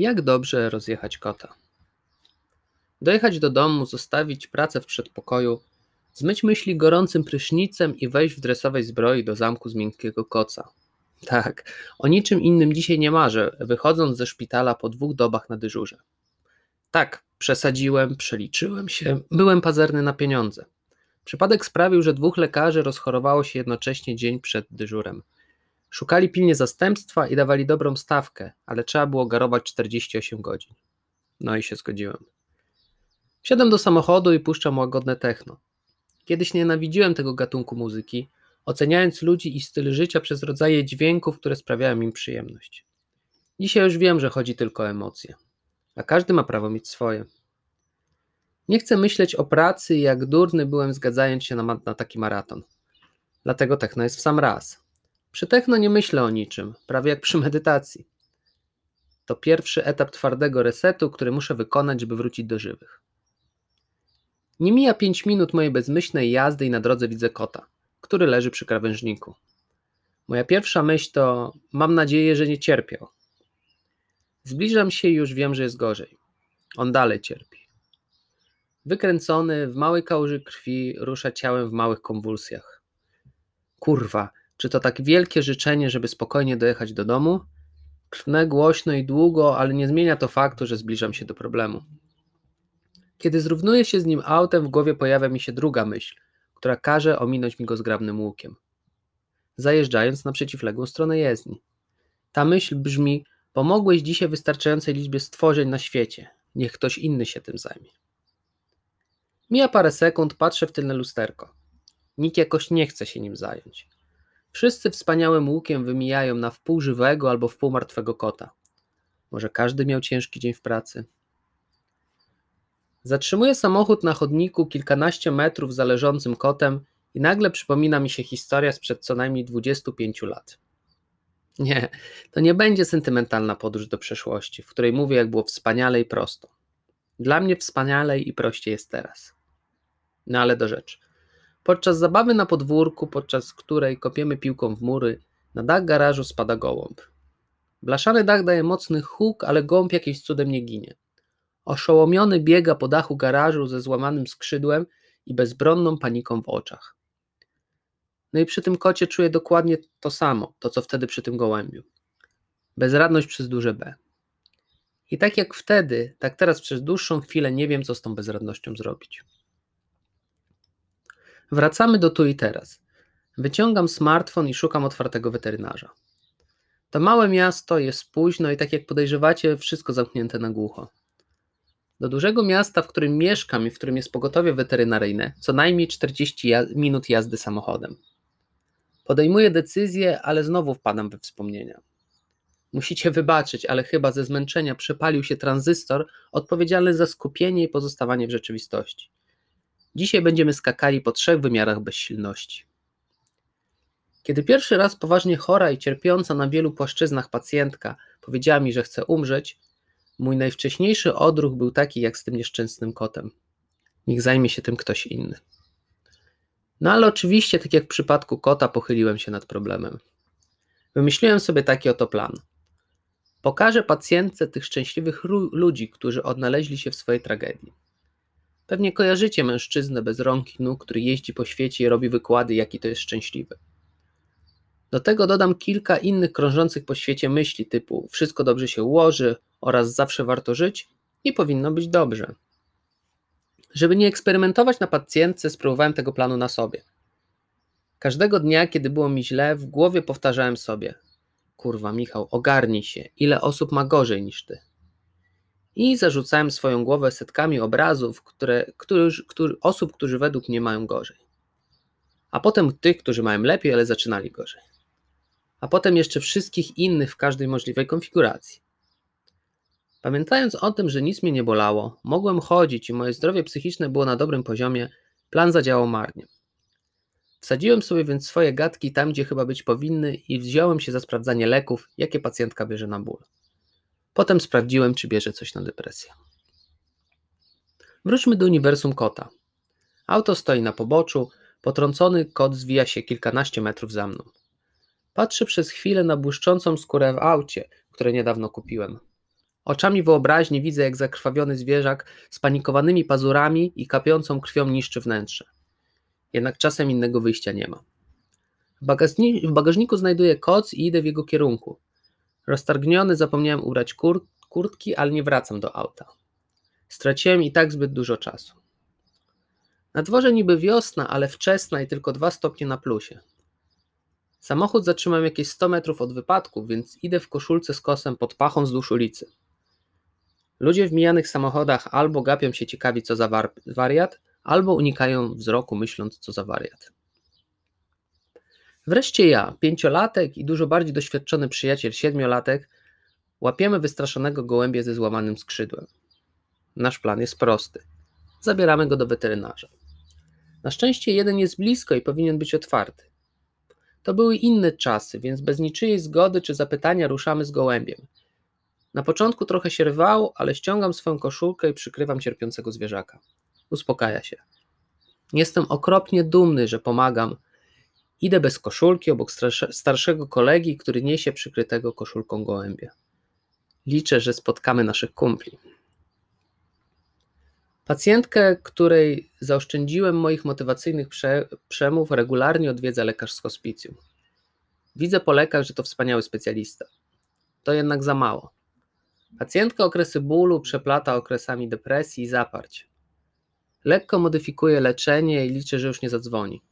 Jak dobrze rozjechać kota? Dojechać do domu, zostawić pracę w przedpokoju, zmyć myśli gorącym prysznicem i wejść w dresowej zbroi do zamku z miękkiego koca. Tak, o niczym innym dzisiaj nie marzę, wychodząc ze szpitala po dwóch dobach na dyżurze. Tak, przesadziłem, przeliczyłem się, byłem pazerny na pieniądze. Przypadek sprawił, że dwóch lekarzy rozchorowało się jednocześnie dzień przed dyżurem. Szukali pilnie zastępstwa i dawali dobrą stawkę, ale trzeba było garować 48 godzin. No i się zgodziłem. Wsiadam do samochodu i puszczam łagodne techno. Kiedyś nienawidziłem tego gatunku muzyki, oceniając ludzi i styl życia przez rodzaje dźwięków, które sprawiają im przyjemność. Dzisiaj już wiem, że chodzi tylko o emocje, a każdy ma prawo mieć swoje. Nie chcę myśleć o pracy i jak durny byłem zgadzając się na, na taki maraton. Dlatego techno jest w sam raz. Przy techno nie myślę o niczym, prawie jak przy medytacji. To pierwszy etap twardego resetu, który muszę wykonać, żeby wrócić do żywych. Nie mija 5 minut mojej bezmyślnej jazdy i na drodze widzę kota, który leży przy krawężniku. Moja pierwsza myśl to: Mam nadzieję, że nie cierpiał. Zbliżam się i już wiem, że jest gorzej. On dalej cierpi. Wykręcony, w małej kałuży krwi, rusza ciałem w małych konwulsjach. Kurwa, czy to tak wielkie życzenie, żeby spokojnie dojechać do domu? Krwnę głośno i długo, ale nie zmienia to faktu, że zbliżam się do problemu. Kiedy zrównuję się z nim autem, w głowie pojawia mi się druga myśl, która każe ominąć mi go zgrabnym łukiem. Zajeżdżając na przeciwległą stronę jezdni. Ta myśl brzmi: Pomogłeś dzisiaj wystarczającej liczbie stworzeń na świecie. Niech ktoś inny się tym zajmie. Mija parę sekund, patrzę w tylne lusterko. Nikt jakoś nie chce się nim zająć. Wszyscy wspaniałym łukiem wymijają na wpół żywego albo wpół martwego kota. Może każdy miał ciężki dzień w pracy. Zatrzymuję samochód na chodniku kilkanaście metrów za leżącym kotem i nagle przypomina mi się historia sprzed co najmniej 25 lat. Nie, to nie będzie sentymentalna podróż do przeszłości, w której mówię, jak było wspaniale i prosto. Dla mnie wspaniale i prościej jest teraz. No ale do rzeczy. Podczas zabawy na podwórku, podczas której kopiemy piłką w mury, na dach garażu spada gołąb. Blaszany dach daje mocny huk, ale gołąb jakimś cudem nie ginie. Oszołomiony biega po dachu garażu ze złamanym skrzydłem i bezbronną paniką w oczach. No i przy tym kocie czuję dokładnie to samo, to co wtedy przy tym gołębiu. Bezradność przez duże B. I tak jak wtedy, tak teraz przez dłuższą chwilę nie wiem, co z tą bezradnością zrobić. Wracamy do tu i teraz. Wyciągam smartfon i szukam otwartego weterynarza. To małe miasto jest późno i tak jak podejrzewacie, wszystko zamknięte na głucho. Do dużego miasta, w którym mieszkam i w którym jest pogotowie weterynaryjne, co najmniej 40 minut jazdy samochodem. Podejmuję decyzję, ale znowu wpadam we wspomnienia. Musicie wybaczyć, ale chyba ze zmęczenia przepalił się tranzystor odpowiedzialny za skupienie i pozostawanie w rzeczywistości. Dzisiaj będziemy skakali po trzech wymiarach bezsilności. Kiedy pierwszy raz poważnie chora i cierpiąca na wielu płaszczyznach pacjentka powiedziała mi, że chce umrzeć, mój najwcześniejszy odruch był taki jak z tym nieszczęsnym kotem. Niech zajmie się tym ktoś inny. No ale oczywiście, tak jak w przypadku kota, pochyliłem się nad problemem. Wymyśliłem sobie taki oto plan. Pokażę pacjentce tych szczęśliwych ludzi, którzy odnaleźli się w swojej tragedii. Pewnie kojarzycie mężczyznę bez rąk i nóg, który jeździ po świecie i robi wykłady, jaki to jest szczęśliwy. Do tego dodam kilka innych krążących po świecie myśli typu wszystko dobrze się ułoży oraz zawsze warto żyć i powinno być dobrze. Żeby nie eksperymentować na pacjentce, spróbowałem tego planu na sobie. Każdego dnia, kiedy było mi źle, w głowie powtarzałem sobie: Kurwa, Michał, ogarnij się, ile osób ma gorzej niż ty i zarzucałem swoją głowę setkami obrazów które, którzy, który, osób, którzy według mnie mają gorzej. A potem tych, którzy mają lepiej, ale zaczynali gorzej. A potem jeszcze wszystkich innych w każdej możliwej konfiguracji. Pamiętając o tym, że nic mnie nie bolało, mogłem chodzić i moje zdrowie psychiczne było na dobrym poziomie, plan zadziałał marnie. Wsadziłem sobie więc swoje gadki tam, gdzie chyba być powinny i wziąłem się za sprawdzanie leków, jakie pacjentka bierze na ból. Potem sprawdziłem, czy bierze coś na depresję. Wróćmy do uniwersum kota. Auto stoi na poboczu, potrącony kot zwija się kilkanaście metrów za mną. Patrzę przez chwilę na błyszczącą skórę w aucie, które niedawno kupiłem. Oczami wyobraźni widzę, jak zakrwawiony zwierzak z panikowanymi pazurami i kapiącą krwią niszczy wnętrze. Jednak czasem innego wyjścia nie ma. W, bagażni w bagażniku znajduję koc i idę w jego kierunku. Roztargniony zapomniałem ubrać kur kurtki, ale nie wracam do auta. Straciłem i tak zbyt dużo czasu. Na dworze niby wiosna, ale wczesna i tylko dwa stopnie na plusie. Samochód zatrzymam jakieś 100 metrów od wypadku, więc idę w koszulce z kosem pod pachą wzdłuż ulicy. Ludzie w mijanych samochodach albo gapią się ciekawi co za war wariat, albo unikają wzroku myśląc co za wariat. Wreszcie ja, pięciolatek i dużo bardziej doświadczony przyjaciel siedmiolatek, łapiemy wystraszonego gołębia ze złamanym skrzydłem. Nasz plan jest prosty. Zabieramy go do weterynarza. Na szczęście jeden jest blisko i powinien być otwarty. To były inne czasy, więc bez niczyjej zgody czy zapytania ruszamy z gołębiem. Na początku trochę się rwało, ale ściągam swoją koszulkę i przykrywam cierpiącego zwierzaka. Uspokaja się. Jestem okropnie dumny, że pomagam. Idę bez koszulki obok starszego kolegi, który niesie przykrytego koszulką gołębia. Liczę, że spotkamy naszych kumpli. Pacjentkę, której zaoszczędziłem moich motywacyjnych prze, przemów, regularnie odwiedza lekarz z hospicjum. Widzę po lekach, że to wspaniały specjalista. To jednak za mało. Pacjentka okresy bólu przeplata okresami depresji i zaparć. Lekko modyfikuje leczenie i liczę, że już nie zadzwoni.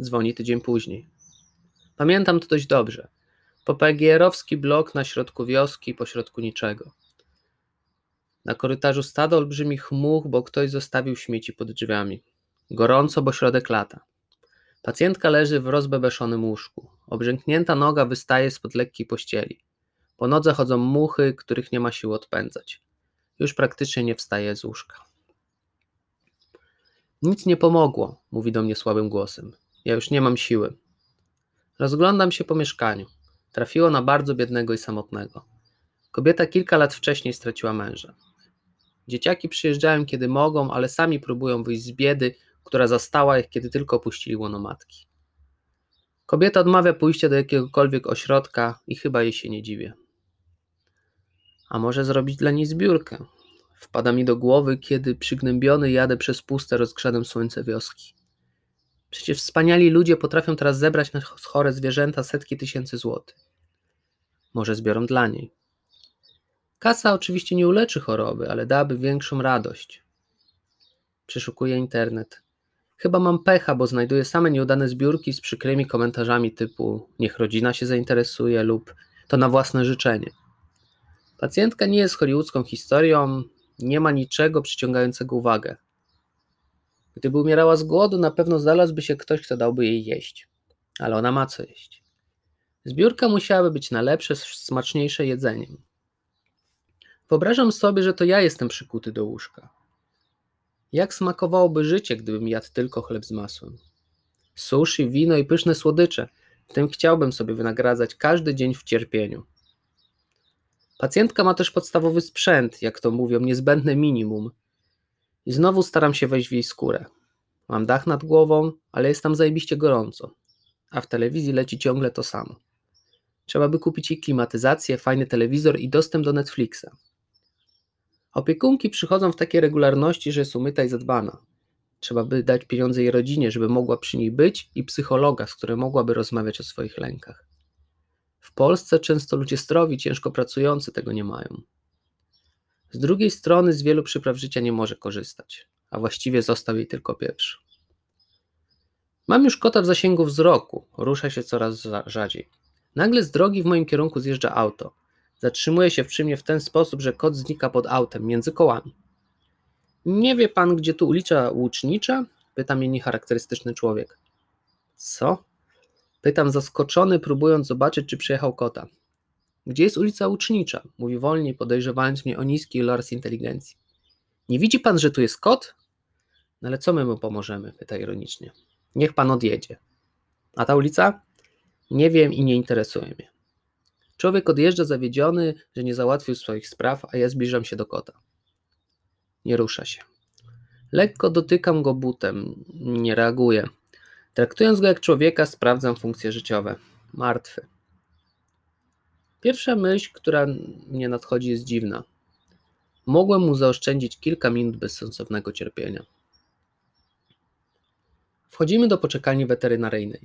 Dzwoni tydzień później. Pamiętam to dość dobrze. PGR-owski blok na środku wioski, pośrodku niczego. Na korytarzu stado olbrzymich much, bo ktoś zostawił śmieci pod drzwiami. Gorąco, bo środek lata. Pacjentka leży w rozbebeszonym łóżku. Obrzęknięta noga wystaje spod lekkiej pościeli. Po nodze chodzą muchy, których nie ma siły odpędzać. Już praktycznie nie wstaje z łóżka. Nic nie pomogło, mówi do mnie słabym głosem. Ja już nie mam siły. Rozglądam się po mieszkaniu. Trafiło na bardzo biednego i samotnego. Kobieta kilka lat wcześniej straciła męża. Dzieciaki przyjeżdżają kiedy mogą, ale sami próbują wyjść z biedy, która zastała ich, kiedy tylko opuścili łono matki. Kobieta odmawia pójścia do jakiegokolwiek ośrodka i chyba jej się nie dziwię. A może zrobić dla niej zbiórkę? Wpada mi do głowy, kiedy przygnębiony jadę przez puste, rozgrzanym słońce wioski. Przecież wspaniali ludzie potrafią teraz zebrać na chore zwierzęta setki tysięcy złotych. Może zbiorą dla niej. Kasa oczywiście nie uleczy choroby, ale dałaby większą radość. Przeszukuję internet. Chyba mam pecha, bo znajduję same nieudane zbiórki z przykrymi komentarzami typu niech rodzina się zainteresuje lub to na własne życzenie. Pacjentka nie jest hollywoodzką historią, nie ma niczego przyciągającego uwagę. Gdyby umierała z głodu, na pewno znalazłby się ktoś, kto dałby jej jeść. Ale ona ma co jeść. Zbiórka musiałaby być na lepsze, smaczniejsze jedzeniem. Wyobrażam sobie, że to ja jestem przykuty do łóżka. Jak smakowałoby życie, gdybym jadł tylko chleb z masłem? Sushi, wino i pyszne słodycze. Tym chciałbym sobie wynagradzać każdy dzień w cierpieniu. Pacjentka ma też podstawowy sprzęt, jak to mówią, niezbędne minimum. I znowu staram się wejść w jej skórę. Mam dach nad głową, ale jest tam zajebiście gorąco. A w telewizji leci ciągle to samo. Trzeba by kupić jej klimatyzację, fajny telewizor i dostęp do Netflixa. Opiekunki przychodzą w takiej regularności, że jest umyta i zadbana. Trzeba by dać pieniądze jej rodzinie, żeby mogła przy niej być i psychologa, z którym mogłaby rozmawiać o swoich lękach. W Polsce często ludzie zdrowi, ciężko pracujący tego nie mają. Z drugiej strony z wielu przypraw życia nie może korzystać, a właściwie został jej tylko pieprz. Mam już kota w zasięgu wzroku, rusza się coraz rzadziej. Nagle z drogi w moim kierunku zjeżdża auto. Zatrzymuje się przy mnie w ten sposób, że kot znika pod autem, między kołami. Nie wie pan, gdzie tu ulica Łucznicza? Pyta mnie niecharakterystyczny człowiek. Co? Pytam zaskoczony, próbując zobaczyć, czy przyjechał kota. Gdzie jest ulica Łucznicza? Mówi wolniej, podejrzewając mnie o niski lors inteligencji. Nie widzi pan, że tu jest kot? No ale co my mu pomożemy? Pyta ironicznie. Niech pan odjedzie. A ta ulica? Nie wiem i nie interesuje mnie. Człowiek odjeżdża zawiedziony, że nie załatwił swoich spraw, a ja zbliżam się do kota. Nie rusza się. Lekko dotykam go butem, nie reaguje. Traktując go jak człowieka, sprawdzam funkcje życiowe. Martwy. Pierwsza myśl, która mnie nadchodzi, jest dziwna. Mogłem mu zaoszczędzić kilka minut bezsensownego cierpienia. Wchodzimy do poczekalni weterynaryjnej.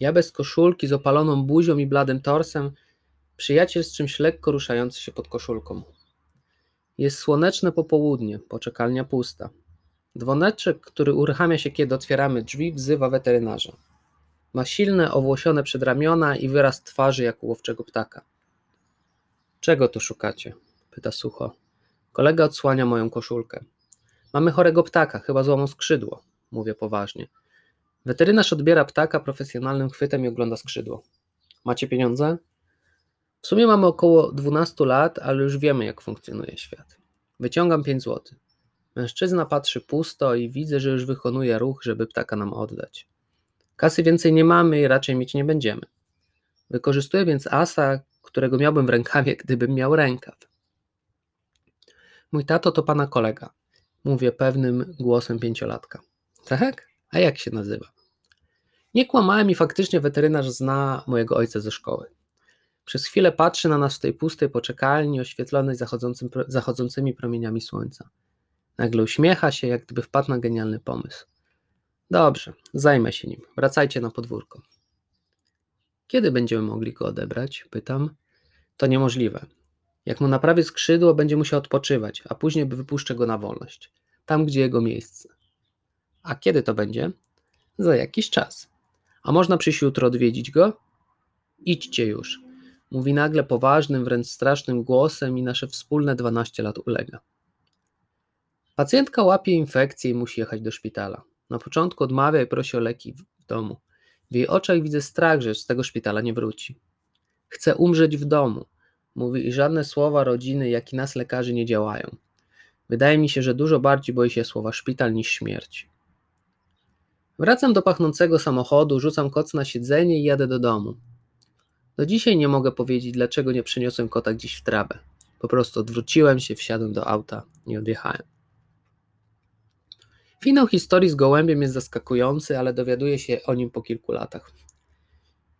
Ja bez koszulki, z opaloną buzią i bladym torsem, przyjaciel z czymś lekko ruszający się pod koszulką. Jest słoneczne popołudnie, poczekalnia pusta. Dzwoneczek, który uruchamia się, kiedy otwieramy drzwi, wzywa weterynarza. Ma silne, owłosione przedramiona i wyraz twarzy jak u łowczego ptaka. Czego tu szukacie? pyta sucho. Kolega odsłania moją koszulkę. Mamy chorego ptaka, chyba złamał skrzydło, mówię poważnie. Weterynarz odbiera ptaka profesjonalnym chwytem i ogląda skrzydło. Macie pieniądze? W sumie mamy około 12 lat, ale już wiemy, jak funkcjonuje świat. Wyciągam 5 zł. Mężczyzna patrzy pusto i widzę, że już wykonuje ruch, żeby ptaka nam oddać. Kasy więcej nie mamy i raczej mieć nie będziemy. Wykorzystuję więc asa, którego miałbym w rękawie, gdybym miał rękaw. Mój tato to pana kolega. Mówię pewnym głosem pięciolatka. Tak? A jak się nazywa? Nie kłamałem i faktycznie weterynarz zna mojego ojca ze szkoły. Przez chwilę patrzy na nas w tej pustej poczekalni oświetlonej zachodzącymi promieniami słońca. Nagle uśmiecha się, jak gdyby wpadł na genialny pomysł. Dobrze, zajmę się nim. Wracajcie na podwórko. Kiedy będziemy mogli go odebrać? Pytam. To niemożliwe. Jak mu naprawię skrzydło, będzie musiał odpoczywać, a później wypuszczę go na wolność. Tam, gdzie jego miejsce. A kiedy to będzie? Za jakiś czas. A można przyjść jutro odwiedzić go? Idźcie już. Mówi nagle poważnym, wręcz strasznym głosem i nasze wspólne 12 lat ulega. Pacjentka łapie infekcję i musi jechać do szpitala. Na początku odmawia i prosi o leki w domu. W jej oczach widzę strach, że z tego szpitala nie wróci. Chce umrzeć w domu. Mówi i żadne słowa rodziny, jak i nas lekarzy nie działają. Wydaje mi się, że dużo bardziej boi się słowa szpital niż śmierć. Wracam do pachnącego samochodu, rzucam koc na siedzenie i jadę do domu. Do dzisiaj nie mogę powiedzieć, dlaczego nie przyniosłem kota gdzieś w trawę. Po prostu odwróciłem się, wsiadłem do auta i odjechałem. Finał historii z gołębiem jest zaskakujący, ale dowiaduję się o nim po kilku latach.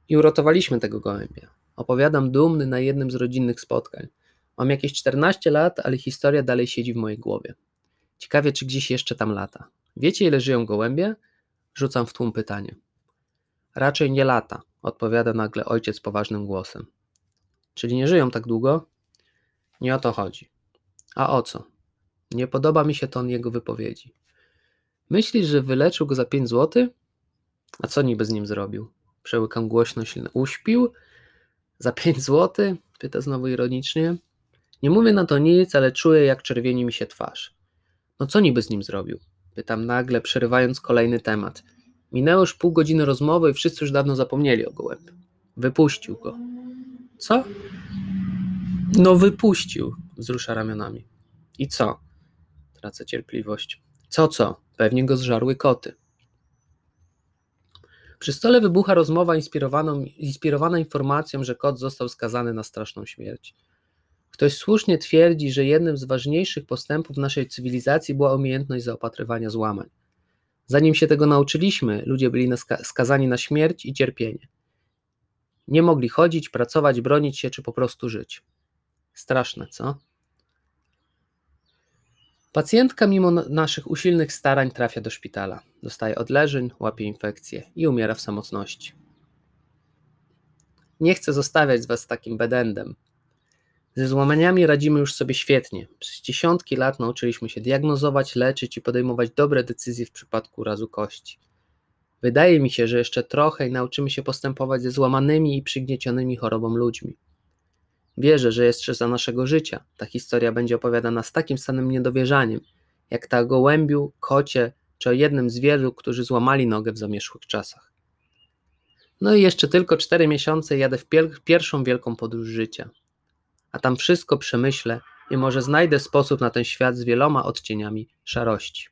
I uratowaliśmy tego gołębia. Opowiadam dumny na jednym z rodzinnych spotkań. Mam jakieś 14 lat, ale historia dalej siedzi w mojej głowie. Ciekawie, czy gdzieś jeszcze tam lata. Wiecie, ile żyją gołębie? Rzucam w tłum pytanie. Raczej nie lata, odpowiada nagle ojciec poważnym głosem. Czyli nie żyją tak długo? Nie o to chodzi. A o co? Nie podoba mi się ton jego wypowiedzi. Myślisz, że wyleczył go za 5 zł? A co niby z nim zrobił? Przełykam głośno, silno. Uśpił? Za 5 zł? Pyta znowu ironicznie. Nie mówię na to nic, ale czuję, jak czerwieni mi się twarz. No co niby z nim zrobił? Pytam nagle, przerywając kolejny temat. Minęło już pół godziny rozmowy i wszyscy już dawno zapomnieli o gołębiu. Wypuścił go. Co? No wypuścił, wzrusza ramionami. I co? Tracę cierpliwość. Co, co? Pewnie go zżarły koty. Przy stole wybucha rozmowa inspirowana informacją, że kot został skazany na straszną śmierć. Ktoś słusznie twierdzi, że jednym z ważniejszych postępów naszej cywilizacji była umiejętność zaopatrywania złamań. Zanim się tego nauczyliśmy, ludzie byli skazani na śmierć i cierpienie. Nie mogli chodzić, pracować, bronić się czy po prostu żyć. Straszne, co? Pacjentka mimo naszych usilnych starań trafia do szpitala. Dostaje odleżeń, łapie infekcję i umiera w samotności. Nie chcę zostawiać z was takim bedendem. Ze złamaniami radzimy już sobie świetnie. Przez dziesiątki lat nauczyliśmy się diagnozować, leczyć i podejmować dobre decyzje w przypadku urazu kości. Wydaje mi się, że jeszcze trochę i nauczymy się postępować ze złamanymi i przygniecionymi chorobą ludźmi. Wierzę, że jeszcze za naszego życia ta historia będzie opowiadana z takim samym niedowierzaniem, jak ta o gołębiu, kocie czy o jednym z wielu, którzy złamali nogę w zamierzchłych czasach. No i jeszcze tylko cztery miesiące jadę w pier pierwszą wielką podróż życia. A tam wszystko przemyślę i może znajdę sposób na ten świat z wieloma odcieniami szarości.